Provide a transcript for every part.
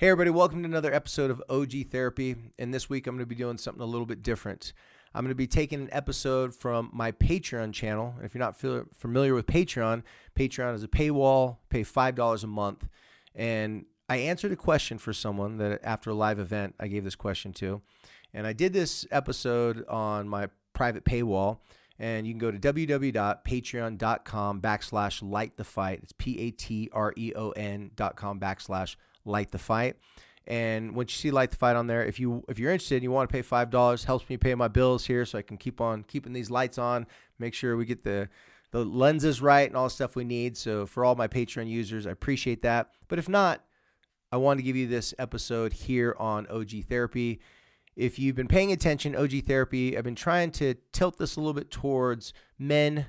Hey, everybody, welcome to another episode of OG Therapy. And this week I'm going to be doing something a little bit different. I'm going to be taking an episode from my Patreon channel. And if you're not familiar with Patreon, Patreon is a paywall, pay $5 a month. And I answered a question for someone that after a live event, I gave this question to. And I did this episode on my private paywall. And you can go to www.patreon.com backslash light the fight. It's P A T R E O N dot com backslash light the fight. And once you see light the fight on there, if you if you're interested and you want to pay five dollars, helps me pay my bills here so I can keep on keeping these lights on, make sure we get the the lenses right and all the stuff we need. So for all my Patreon users, I appreciate that. But if not, I want to give you this episode here on OG Therapy. If you've been paying attention, OG Therapy, I've been trying to tilt this a little bit towards men,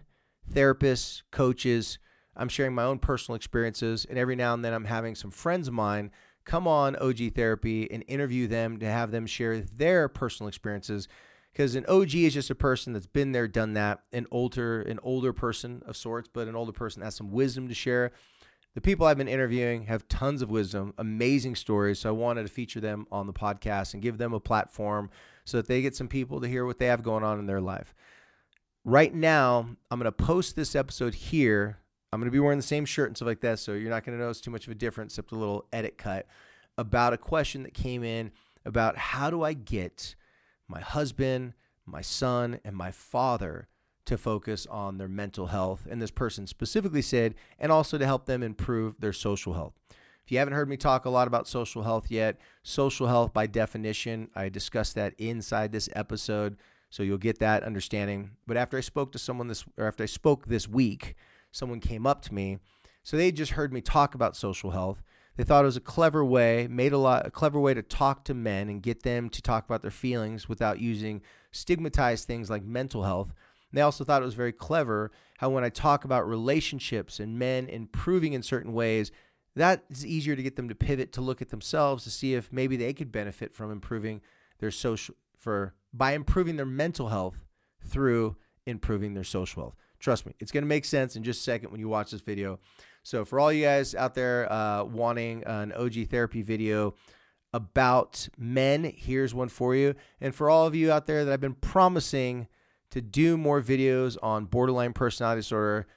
therapists, coaches. I'm sharing my own personal experiences, and every now and then I'm having some friends of mine come on OG Therapy and interview them to have them share their personal experiences. Because an OG is just a person that's been there, done that, an older, an older person of sorts, but an older person has some wisdom to share. The people I've been interviewing have tons of wisdom, amazing stories. So I wanted to feature them on the podcast and give them a platform so that they get some people to hear what they have going on in their life. Right now, I'm going to post this episode here. I'm going to be wearing the same shirt and stuff like that. So you're not going to notice too much of a difference except a little edit cut about a question that came in about how do I get my husband, my son, and my father to focus on their mental health. And this person specifically said, and also to help them improve their social health. If you haven't heard me talk a lot about social health yet, social health by definition, I discussed that inside this episode. So you'll get that understanding. But after I spoke to someone this, or after I spoke this week, someone came up to me. So they just heard me talk about social health. They thought it was a clever way, made a lot a clever way to talk to men and get them to talk about their feelings without using stigmatized things like mental health. They also thought it was very clever how when I talk about relationships and men improving in certain ways, that is easier to get them to pivot to look at themselves to see if maybe they could benefit from improving their social for by improving their mental health through improving their social health. Trust me, it's going to make sense in just a second when you watch this video. So for all you guys out there uh, wanting an OG therapy video about men, here's one for you. And for all of you out there that I've been promising to do more videos on borderline personality disorder.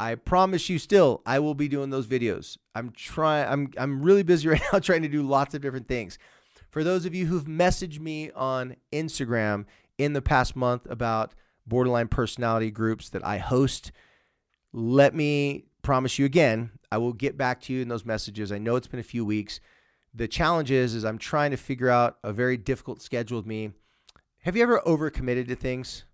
I promise you still I will be doing those videos. I'm trying I'm I'm really busy right now trying to do lots of different things. For those of you who've messaged me on Instagram in the past month about borderline personality groups that I host, let me promise you again, I will get back to you in those messages. I know it's been a few weeks. The challenge is is I'm trying to figure out a very difficult schedule with me. Have you ever overcommitted to things?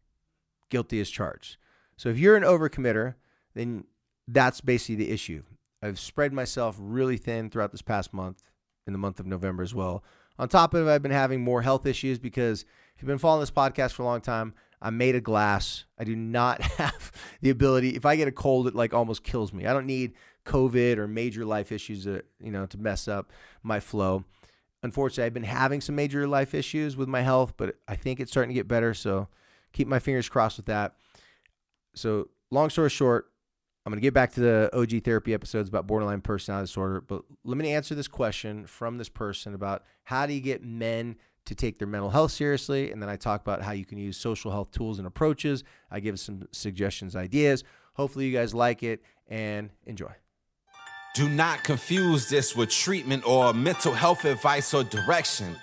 guilty as charged. So if you're an overcommitter, then that's basically the issue. I've spread myself really thin throughout this past month, in the month of November as well. On top of it, I've been having more health issues because if you've been following this podcast for a long time, I'm made of glass. I do not have the ability. If I get a cold, it like almost kills me. I don't need COVID or major life issues you know to mess up my flow. Unfortunately, I've been having some major life issues with my health, but I think it's starting to get better. So keep my fingers crossed with that. So, long story short, I'm going to get back to the OG therapy episodes about borderline personality disorder, but let me answer this question from this person about how do you get men to take their mental health seriously? And then I talk about how you can use social health tools and approaches. I give some suggestions, ideas. Hopefully, you guys like it and enjoy. Do not confuse this with treatment or mental health advice or direction.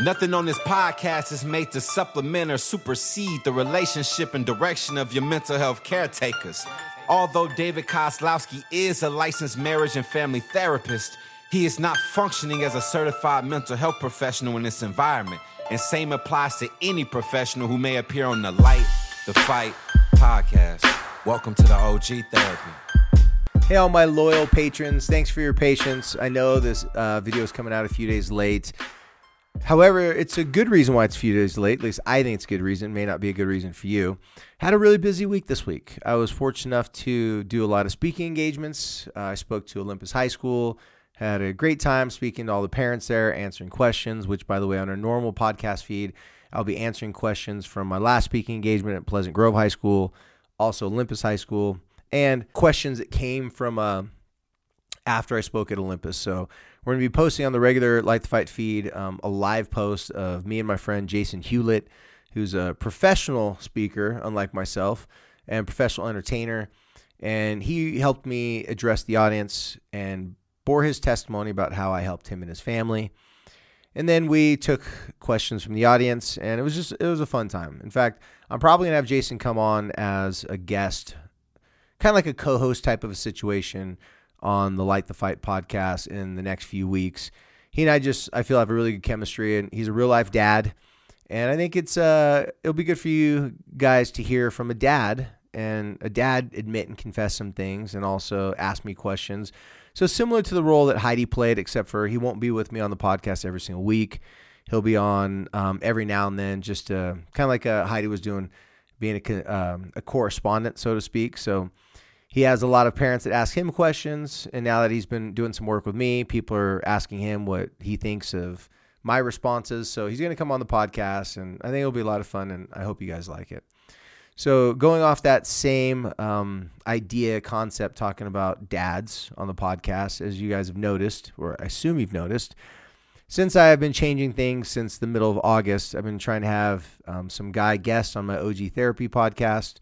Nothing on this podcast is made to supplement or supersede the relationship and direction of your mental health caretakers. Although David Kozlowski is a licensed marriage and family therapist, he is not functioning as a certified mental health professional in this environment. And same applies to any professional who may appear on the Light the Fight podcast. Welcome to the OG Therapy. Hey, all my loyal patrons, thanks for your patience. I know this uh, video is coming out a few days late. However, it's a good reason why it's a few days late. At least I think it's a good reason. It may not be a good reason for you. Had a really busy week this week. I was fortunate enough to do a lot of speaking engagements. Uh, I spoke to Olympus High School. Had a great time speaking to all the parents there, answering questions. Which, by the way, on our normal podcast feed, I'll be answering questions from my last speaking engagement at Pleasant Grove High School, also Olympus High School, and questions that came from a after I spoke at Olympus. So we're going to be posting on the regular Light the Fight feed um, a live post of me and my friend Jason Hewlett, who's a professional speaker, unlike myself, and professional entertainer. And he helped me address the audience and bore his testimony about how I helped him and his family. And then we took questions from the audience, and it was just it was a fun time. In fact, I'm probably gonna have Jason come on as a guest, kind of like a co-host type of a situation on the Light the Fight podcast in the next few weeks. He and I just I feel have a really good chemistry, and he's a real life dad, and I think it's uh it'll be good for you guys to hear from a dad and a dad admit and confess some things, and also ask me questions so similar to the role that Heidi played, except for he won't be with me on the podcast every single week. He'll be on um, every now and then, just kind of like uh, Heidi was doing, being a, um, a correspondent, so to speak. So he has a lot of parents that ask him questions, and now that he's been doing some work with me, people are asking him what he thinks of my responses. So he's going to come on the podcast, and I think it'll be a lot of fun, and I hope you guys like it. So going off that same um, idea concept, talking about dads on the podcast, as you guys have noticed, or I assume you've noticed, since I have been changing things since the middle of August, I've been trying to have um, some guy guests on my OG Therapy podcast.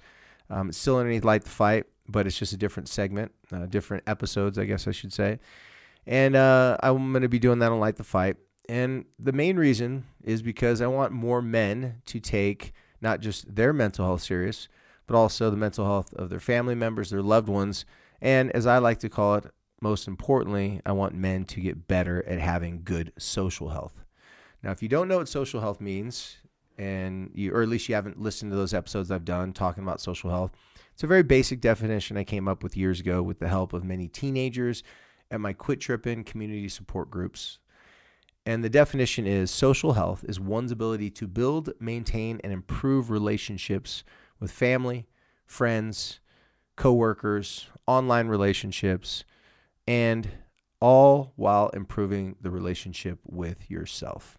Um, it's still underneath Light the Fight, but it's just a different segment, uh, different episodes, I guess I should say. And uh, I'm going to be doing that on Light the Fight. And the main reason is because I want more men to take not just their mental health serious, but also the mental health of their family members, their loved ones, and as I like to call it, most importantly, I want men to get better at having good social health. Now, if you don't know what social health means, and you, or at least you haven't listened to those episodes I've done talking about social health, it's a very basic definition I came up with years ago with the help of many teenagers at my Quit Tripping community support groups. And the definition is social health is one's ability to build, maintain, and improve relationships with family, friends, coworkers, online relationships, and all while improving the relationship with yourself.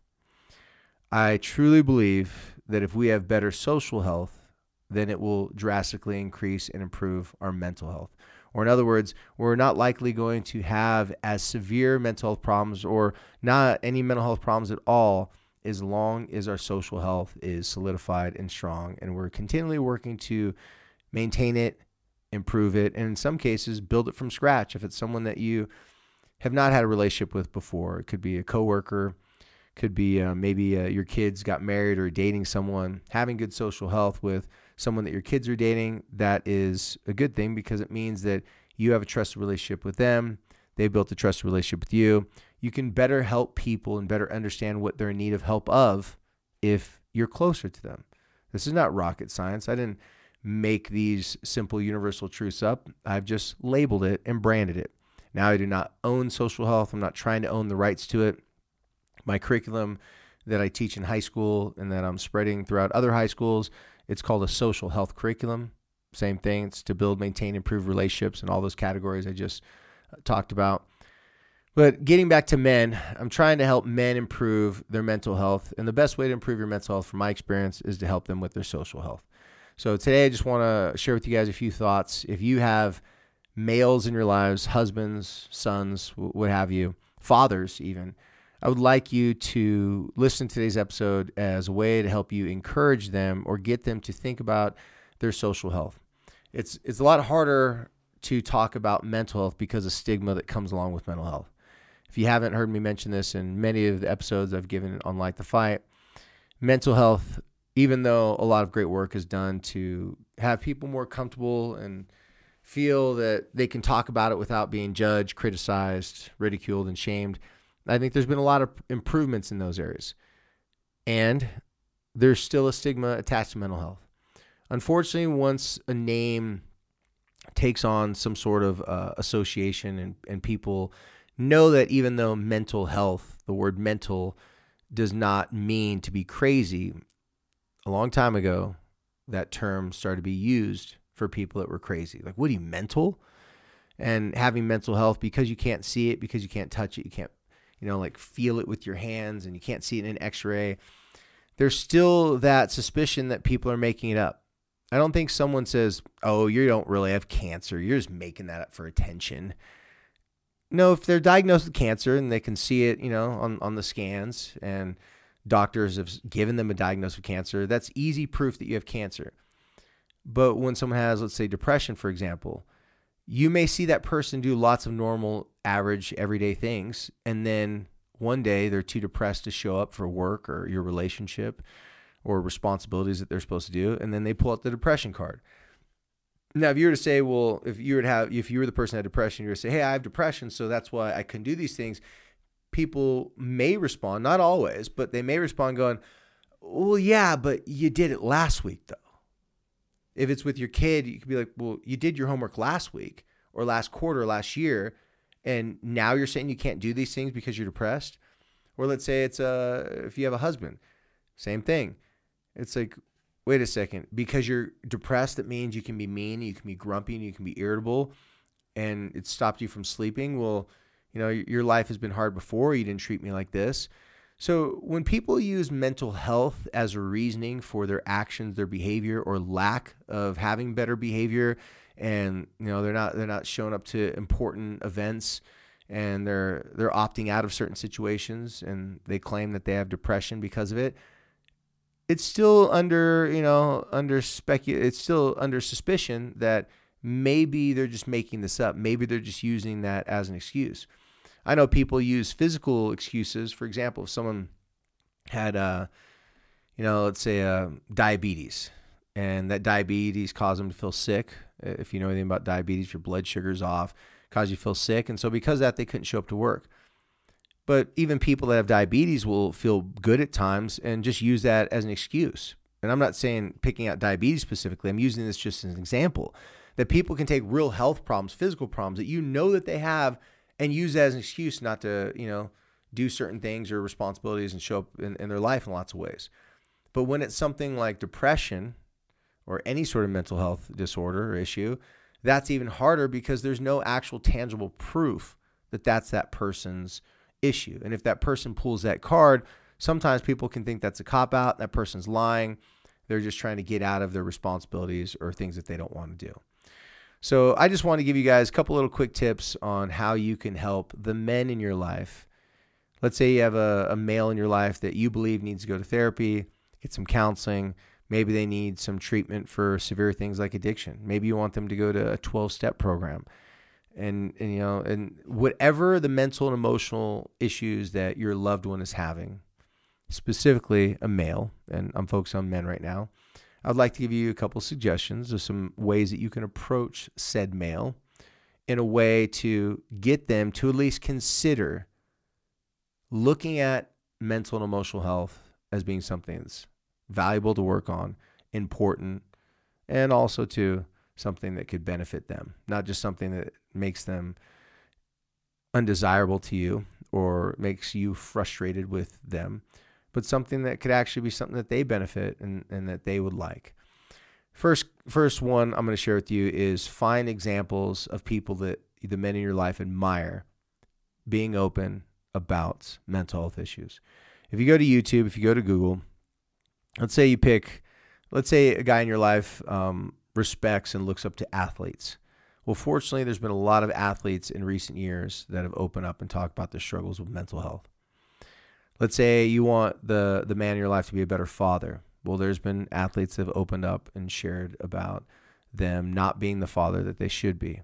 I truly believe that if we have better social health, then it will drastically increase and improve our mental health. Or, in other words, we're not likely going to have as severe mental health problems or not any mental health problems at all as long as our social health is solidified and strong. And we're continually working to maintain it, improve it, and in some cases, build it from scratch. If it's someone that you have not had a relationship with before, it could be a coworker, could be uh, maybe uh, your kids got married or dating someone, having good social health with someone that your kids are dating, that is a good thing because it means that you have a trusted relationship with them. They built a trusted relationship with you. You can better help people and better understand what they're in need of help of if you're closer to them. This is not rocket science. I didn't make these simple universal truths up. I've just labeled it and branded it. Now I do not own social health. I'm not trying to own the rights to it. My curriculum that I teach in high school and that I'm spreading throughout other high schools it's called a social health curriculum. Same thing. It's to build, maintain, improve relationships and all those categories I just uh, talked about. But getting back to men, I'm trying to help men improve their mental health. And the best way to improve your mental health, from my experience, is to help them with their social health. So today, I just want to share with you guys a few thoughts. If you have males in your lives, husbands, sons, what have you, fathers, even, I would like you to listen to today's episode as a way to help you encourage them or get them to think about their social health. It's it's a lot harder to talk about mental health because of stigma that comes along with mental health. If you haven't heard me mention this in many of the episodes I've given on Light the Fight, mental health, even though a lot of great work is done to have people more comfortable and feel that they can talk about it without being judged, criticized, ridiculed, and shamed, I think there's been a lot of improvements in those areas. And there's still a stigma attached to mental health. Unfortunately, once a name takes on some sort of uh, association and, and people know that even though mental health, the word mental, does not mean to be crazy, a long time ago, that term started to be used for people that were crazy. Like, what are you, mental? And having mental health because you can't see it, because you can't touch it, you can't you know, like feel it with your hands and you can't see it in an x ray, there's still that suspicion that people are making it up. I don't think someone says, oh, you don't really have cancer. You're just making that up for attention. no, if they're diagnosed with cancer and they can see it, you know, on, on the scans and doctors have given them a diagnosis of cancer, that's easy proof that you have cancer. But when someone has, let's say, depression, for example, you may see that person do lots of normal, average, everyday things. And then one day they're too depressed to show up for work or your relationship or responsibilities that they're supposed to do. And then they pull out the depression card. Now, if you were to say, well, if you were to have, if you were the person that had depression, you were to say, hey, I have depression, so that's why I can do these things. People may respond, not always, but they may respond going, well, yeah, but you did it last week, though. If it's with your kid, you could be like, well, you did your homework last week or last quarter, last year, and now you're saying you can't do these things because you're depressed. Or let's say it's uh, if you have a husband, same thing. It's like, wait a second, because you're depressed, it means you can be mean, you can be grumpy, and you can be irritable, and it stopped you from sleeping. Well, you know, your life has been hard before. You didn't treat me like this. So when people use mental health as a reasoning for their actions, their behavior, or lack of having better behavior, and you know they're not they're not showing up to important events, and they're they're opting out of certain situations, and they claim that they have depression because of it. It's still under you know under specu it's still under suspicion that maybe they're just making this up. Maybe they're just using that as an excuse. I know people use physical excuses. For example, if someone had, uh, you know, let's say uh, diabetes, and that diabetes caused them to feel sick. If you know anything about diabetes, your blood sugar's off, cause you feel sick, and so because that, they couldn't show up to work. But even people that have diabetes will feel good at times and just use that as an excuse. And I'm not saying picking out diabetes specifically. I'm using this just as an example that people can take real health problems, physical problems that you know that they have and use that as an excuse not to, you know, do certain things or responsibilities and show up in, in their life in lots of ways. But when it's something like depression or any sort of mental health disorder or issue, that's even harder because there's no actual tangible proof that that's that person's issue. And if that person pulls that card, sometimes people can think that's a cop out, that person's lying. They're just trying to get out of their responsibilities or things that they don't want to do. So I just want to give you guys a couple little quick tips on how you can help the men in your life. Let's say you have a, a male in your life that you believe needs to go to therapy, get some counseling. Maybe they need some treatment for severe things like addiction. Maybe you want them to go to a 12 step program. And, and you know and whatever the mental and emotional issues that your loved one is having specifically a male and i'm focused on men right now I'd like to give you a couple suggestions of some ways that you can approach said male in a way to get them to at least consider looking at mental and emotional health as being something that's valuable to work on, important, and also to something that could benefit them, not just something that makes them undesirable to you or makes you frustrated with them, but something that could actually be something that they benefit and, and that they would like. First, first one I'm going to share with you is find examples of people that the men in your life admire being open about mental health issues. If you go to YouTube, if you go to Google, let's say you pick, let's say a guy in your life um, respects and looks up to athletes. Well, fortunately, there's been a lot of athletes in recent years that have opened up and talked about their struggles with mental health. Let's say you want the the man in your life to be a better father. Well, there's been athletes that have opened up and shared about them not being the father that they should be.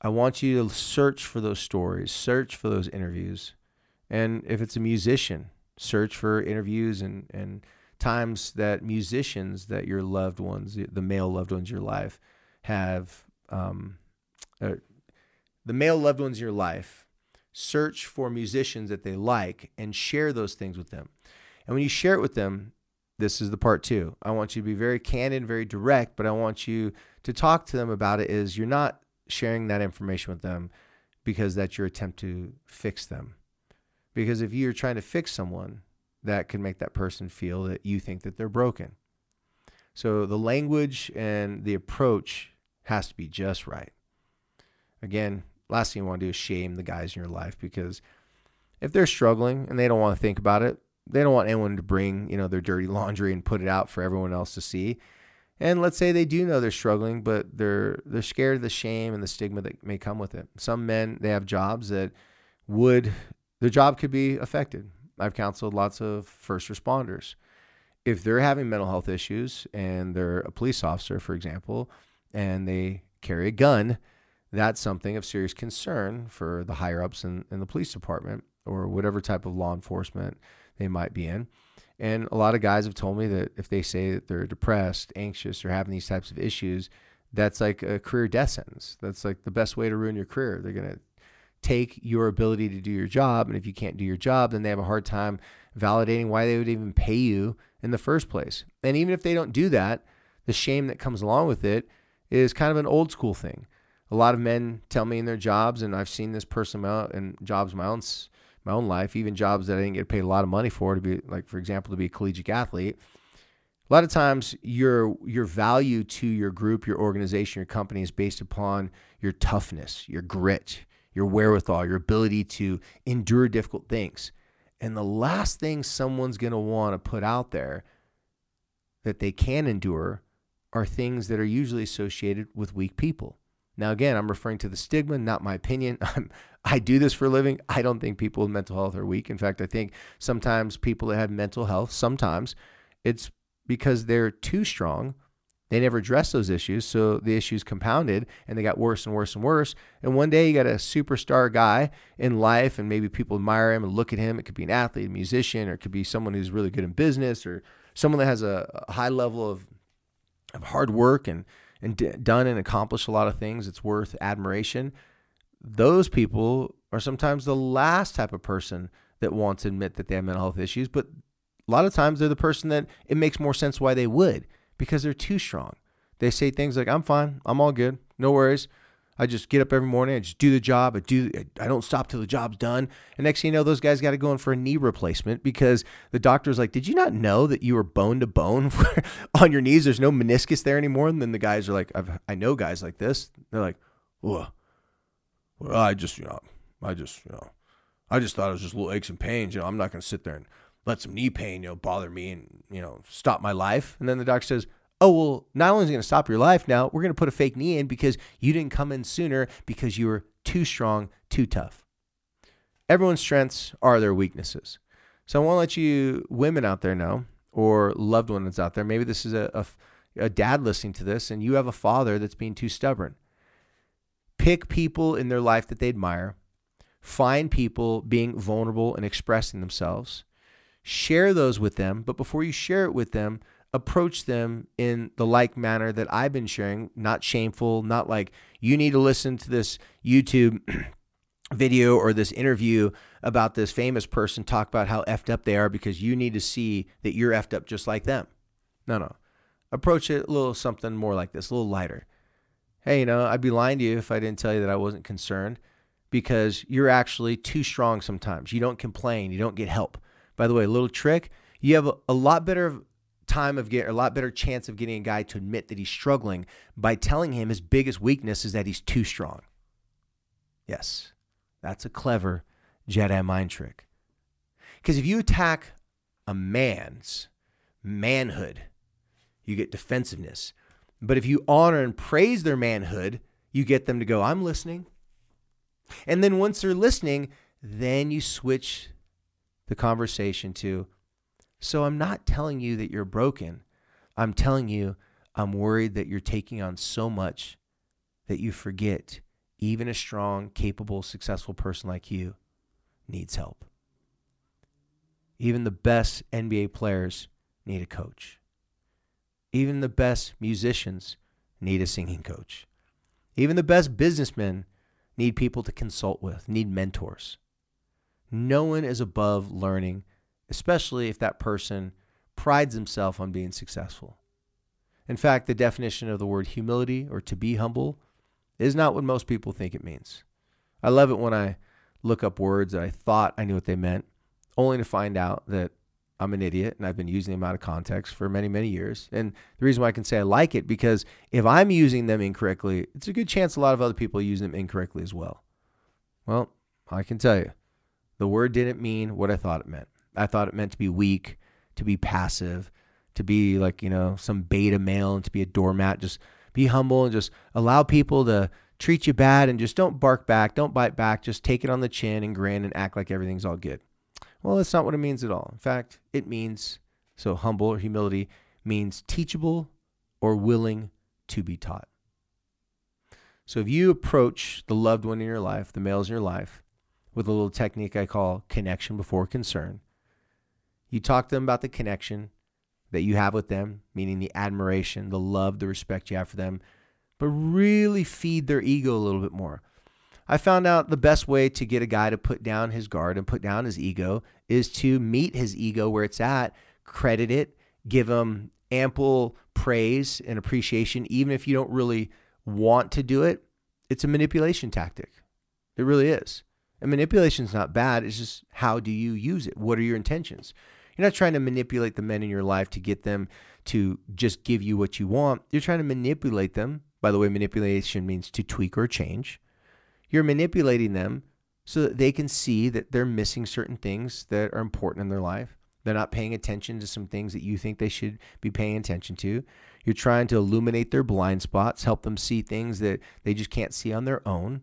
I want you to search for those stories, search for those interviews. And if it's a musician, search for interviews and, and times that musicians that your loved ones, the male loved ones in your life, have, um, uh, the male loved ones in your life search for musicians that they like and share those things with them. And when you share it with them, this is the part two. I want you to be very candid, very direct, but I want you to talk to them about it is you're not sharing that information with them because that's your attempt to fix them. Because if you're trying to fix someone, that can make that person feel that you think that they're broken. So the language and the approach has to be just right. Again, last thing you want to do is shame the guys in your life because if they're struggling and they don't want to think about it, they don't want anyone to bring, you know, their dirty laundry and put it out for everyone else to see. And let's say they do know they're struggling, but they're they're scared of the shame and the stigma that may come with it. Some men they have jobs that would their job could be affected. I've counseled lots of first responders. If they're having mental health issues and they're a police officer, for example, and they carry a gun, that's something of serious concern for the higher ups in, in the police department or whatever type of law enforcement they might be in. And a lot of guys have told me that if they say that they're depressed, anxious, or having these types of issues, that's like a career death sentence. That's like the best way to ruin your career. They're going to take your ability to do your job. And if you can't do your job, then they have a hard time validating why they would even pay you in the first place. And even if they don't do that, the shame that comes along with it is kind of an old school thing. A lot of men tell me in their jobs, and I've seen this person in jobs my own my own life, even jobs that I didn't get paid a lot of money for to be like, for example, to be a collegiate athlete. A lot of times your your value to your group, your organization, your company is based upon your toughness, your grit, your wherewithal, your ability to endure difficult things. And the last thing someone's going to want to put out there that they can endure are things that are usually associated with weak people. Now, again, I'm referring to the stigma, not my opinion. I'm, I do this for a living. I don't think people with mental health are weak. In fact, I think sometimes people that have mental health, sometimes it's because they're too strong. They never address those issues. So the issues compounded and they got worse and worse and worse. And one day you got a superstar guy in life and maybe people admire him and look at him. It could be an athlete, a musician, or it could be someone who's really good in business or someone that has a, a high level of, of hard work and, and d- done and accomplished a lot of things. It's worth admiration those people are sometimes the last type of person that wants to admit that they have mental health issues, but a lot of times they're the person that it makes more sense why they would because they're too strong. They say things like, I'm fine, I'm all good, no worries. I just get up every morning, I just do the job, I do I don't stop till the job's done. And next thing you know, those guys got to go in for a knee replacement because the doctor's like, Did you not know that you were bone to bone on your knees? There's no meniscus there anymore. And then the guys are like, I've, I know guys like this. They're like, well, I just, you know, I just, you know, I just thought it was just little aches and pains. You know, I'm not going to sit there and let some knee pain, you know, bother me and, you know, stop my life. And then the doctor says, oh, well, not only is it going to stop your life now, we're going to put a fake knee in because you didn't come in sooner because you were too strong, too tough. Everyone's strengths are their weaknesses. So I want to let you women out there know, or loved ones out there, maybe this is a, a, a dad listening to this and you have a father that's being too stubborn pick people in their life that they admire, find people being vulnerable and expressing themselves, share those with them. But before you share it with them, approach them in the like manner that I've been sharing, not shameful, not like you need to listen to this YouTube video or this interview about this famous person talk about how effed up they are because you need to see that you're effed up just like them. No, no. Approach it a little something more like this, a little lighter hey, you know, I'd be lying to you if I didn't tell you that I wasn't concerned because you're actually too strong sometimes. You don't complain, you don't get help. By the way, a little trick, you have a, a lot better time of getting a lot better chance of getting a guy to admit that he's struggling by telling him his biggest weakness is that he's too strong. Yes, that's a clever Jedi mind trick. Because if you attack a man's manhood, you get defensiveness. But if you honor and praise their manhood, you get them to go, I'm listening. And then once they're listening, then you switch the conversation to, So I'm not telling you that you're broken. I'm telling you, I'm worried that you're taking on so much that you forget even a strong, capable, successful person like you needs help. Even the best NBA players need a coach. Even the best musicians need a singing coach. Even the best businessmen need people to consult with, need mentors. No one is above learning, especially if that person prides himself on being successful. In fact, the definition of the word humility or to be humble is not what most people think it means. I love it when I look up words that I thought I knew what they meant, only to find out that I'm an idiot and I've been using them out of context for many, many years. And the reason why I can say I like it because if I'm using them incorrectly, it's a good chance a lot of other people use them incorrectly as well. Well, I can tell you, the word didn't mean what I thought it meant. I thought it meant to be weak, to be passive, to be like, you know, some beta male and to be a doormat. Just be humble and just allow people to treat you bad and just don't bark back, don't bite back, just take it on the chin and grin and act like everything's all good. Well, that's not what it means at all. In fact, it means so humble or humility means teachable or willing to be taught. So if you approach the loved one in your life, the males in your life, with a little technique I call connection before concern, you talk to them about the connection that you have with them, meaning the admiration, the love, the respect you have for them, but really feed their ego a little bit more. I found out the best way to get a guy to put down his guard and put down his ego is to meet his ego where it's at, credit it, give him ample praise and appreciation, even if you don't really want to do it. It's a manipulation tactic. It really is. And manipulation is not bad. It's just how do you use it? What are your intentions? You're not trying to manipulate the men in your life to get them to just give you what you want. You're trying to manipulate them. By the way, manipulation means to tweak or change. You're manipulating them so that they can see that they're missing certain things that are important in their life. They're not paying attention to some things that you think they should be paying attention to. You're trying to illuminate their blind spots, help them see things that they just can't see on their own.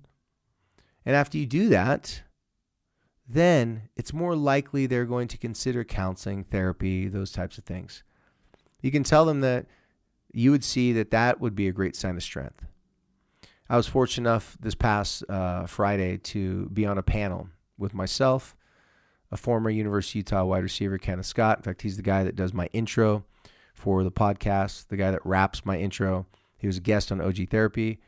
And after you do that, then it's more likely they're going to consider counseling, therapy, those types of things. You can tell them that you would see that that would be a great sign of strength. I was fortunate enough this past uh, Friday to be on a panel with myself, a former University of Utah wide receiver, Kenneth Scott. In fact, he's the guy that does my intro for the podcast, the guy that wraps my intro. He was a guest on OG Therapy.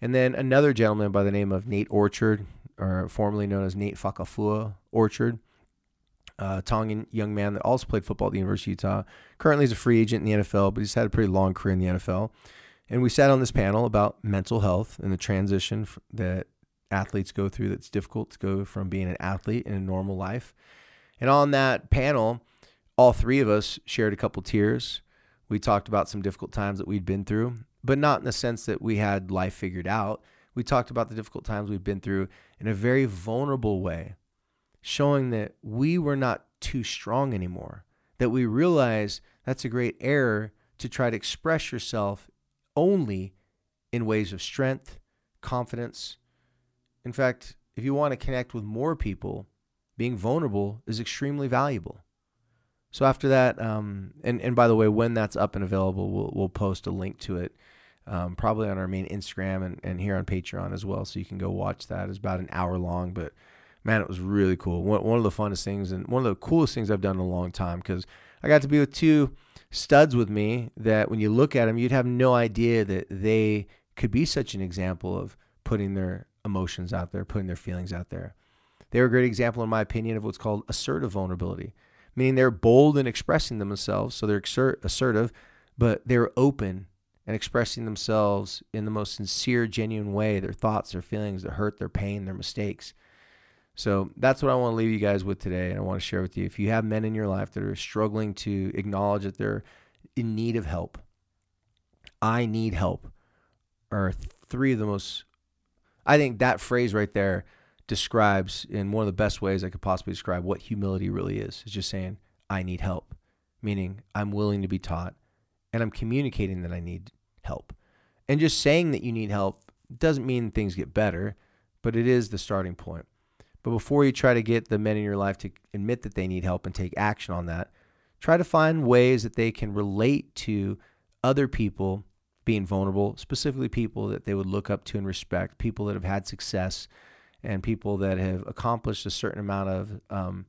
And then another gentleman by the name of Nate Orchard, or formerly known as Nate Fakahafua Orchard, a Tongan young man that also played football at the University of Utah. Currently, is a free agent in the NFL, but he's had a pretty long career in the NFL. And we sat on this panel about mental health and the transition that athletes go through that's difficult to go from being an athlete in a normal life. And on that panel, all three of us shared a couple tears. We talked about some difficult times that we'd been through, but not in the sense that we had life figured out. We talked about the difficult times we've been through in a very vulnerable way, showing that we were not too strong anymore, that we realize that's a great error to try to express yourself only in ways of strength, confidence. In fact, if you want to connect with more people, being vulnerable is extremely valuable. So after that, um, and and by the way, when that's up and available, we'll we'll post a link to it, um, probably on our main Instagram and, and here on Patreon as well, so you can go watch that. It's about an hour long, but man, it was really cool. One one of the funnest things and one of the coolest things I've done in a long time because I got to be with two studs with me that when you look at them, you'd have no idea that they could be such an example of putting their emotions out there, putting their feelings out there. They're a great example, in my opinion, of what's called assertive vulnerability, meaning they're bold in expressing themselves. So they're assertive, but they're open and expressing themselves in the most sincere, genuine way their thoughts, their feelings, their hurt, their pain, their mistakes. So that's what I want to leave you guys with today. And I want to share with you if you have men in your life that are struggling to acknowledge that they're in need of help, I need help, are three of the most, I think that phrase right there describes in one of the best ways I could possibly describe what humility really is. It's just saying, I need help, meaning I'm willing to be taught and I'm communicating that I need help. And just saying that you need help doesn't mean things get better, but it is the starting point. But before you try to get the men in your life to admit that they need help and take action on that, try to find ways that they can relate to other people being vulnerable, specifically people that they would look up to and respect, people that have had success, and people that have accomplished a certain amount of um,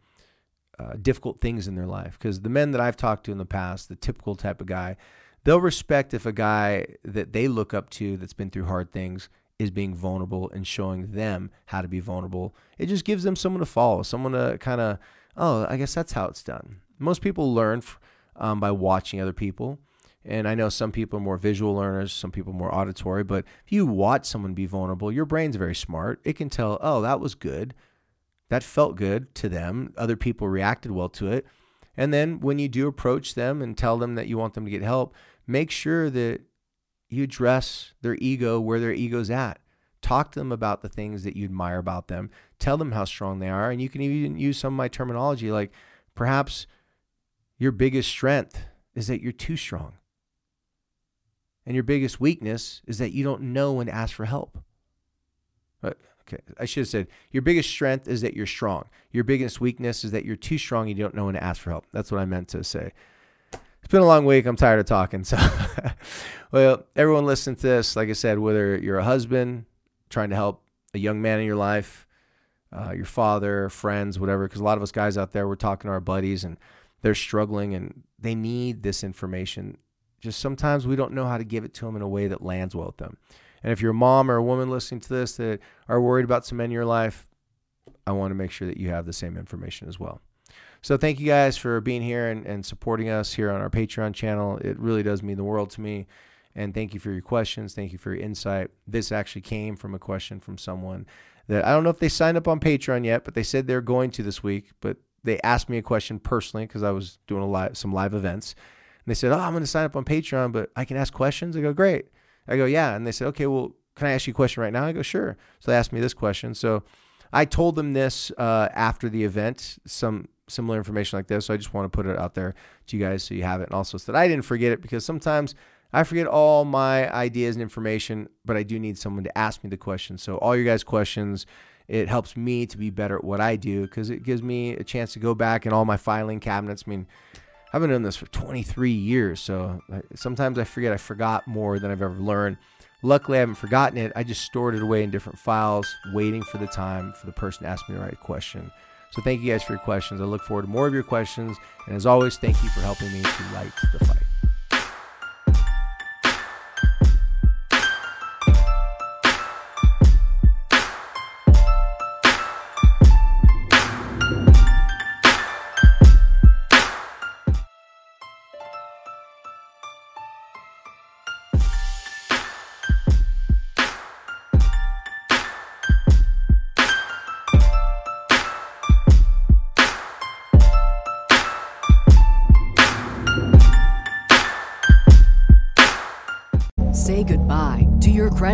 uh, difficult things in their life. Because the men that I've talked to in the past, the typical type of guy, they'll respect if a guy that they look up to that's been through hard things is being vulnerable and showing them how to be vulnerable. It just gives them someone to follow, someone to kind of, oh, I guess that's how it's done. Most people learn um, by watching other people. And I know some people are more visual learners, some people more auditory, but if you watch someone be vulnerable, your brain's very smart. It can tell, oh, that was good. That felt good to them. Other people reacted well to it. And then when you do approach them and tell them that you want them to get help, make sure that you address their ego where their ego's at. Talk to them about the things that you admire about them. Tell them how strong they are. And you can even use some of my terminology like perhaps your biggest strength is that you're too strong. And your biggest weakness is that you don't know when to ask for help. But, okay, I should have said your biggest strength is that you're strong. Your biggest weakness is that you're too strong and you don't know when to ask for help. That's what I meant to say. It's been a long week. I'm tired of talking. So, well, everyone listen to this. Like I said, whether you're a husband trying to help a young man in your life, uh, your father, friends, whatever, because a lot of us guys out there, we're talking to our buddies and they're struggling and they need this information. Just sometimes we don't know how to give it to them in a way that lands well with them. And if you're a mom or a woman listening to this that are worried about some men in your life, I want to make sure that you have the same information as well. So thank you guys for being here and, and supporting us here on our Patreon channel. It really does mean the world to me. And thank you for your questions. Thank you for your insight. This actually came from a question from someone that I don't know if they signed up on Patreon yet, but they said they're going to this week. But they asked me a question personally because I was doing a live, some live events. And they said, Oh, I'm going to sign up on Patreon, but I can ask questions. I go, Great. I go, Yeah. And they said, Okay, well, can I ask you a question right now? I go, Sure. So they asked me this question. So I told them this uh, after the event, some similar information like this. So I just want to put it out there to you guys so you have it. And also so that I didn't forget it because sometimes I forget all my ideas and information, but I do need someone to ask me the questions. So all your guys' questions, it helps me to be better at what I do because it gives me a chance to go back in all my filing cabinets. I mean, I've been doing this for 23 years, so sometimes I forget I forgot more than I've ever learned. Luckily, I haven't forgotten it. I just stored it away in different files, waiting for the time for the person to ask me the right question. So thank you guys for your questions. I look forward to more of your questions. And as always, thank you for helping me to light the fight.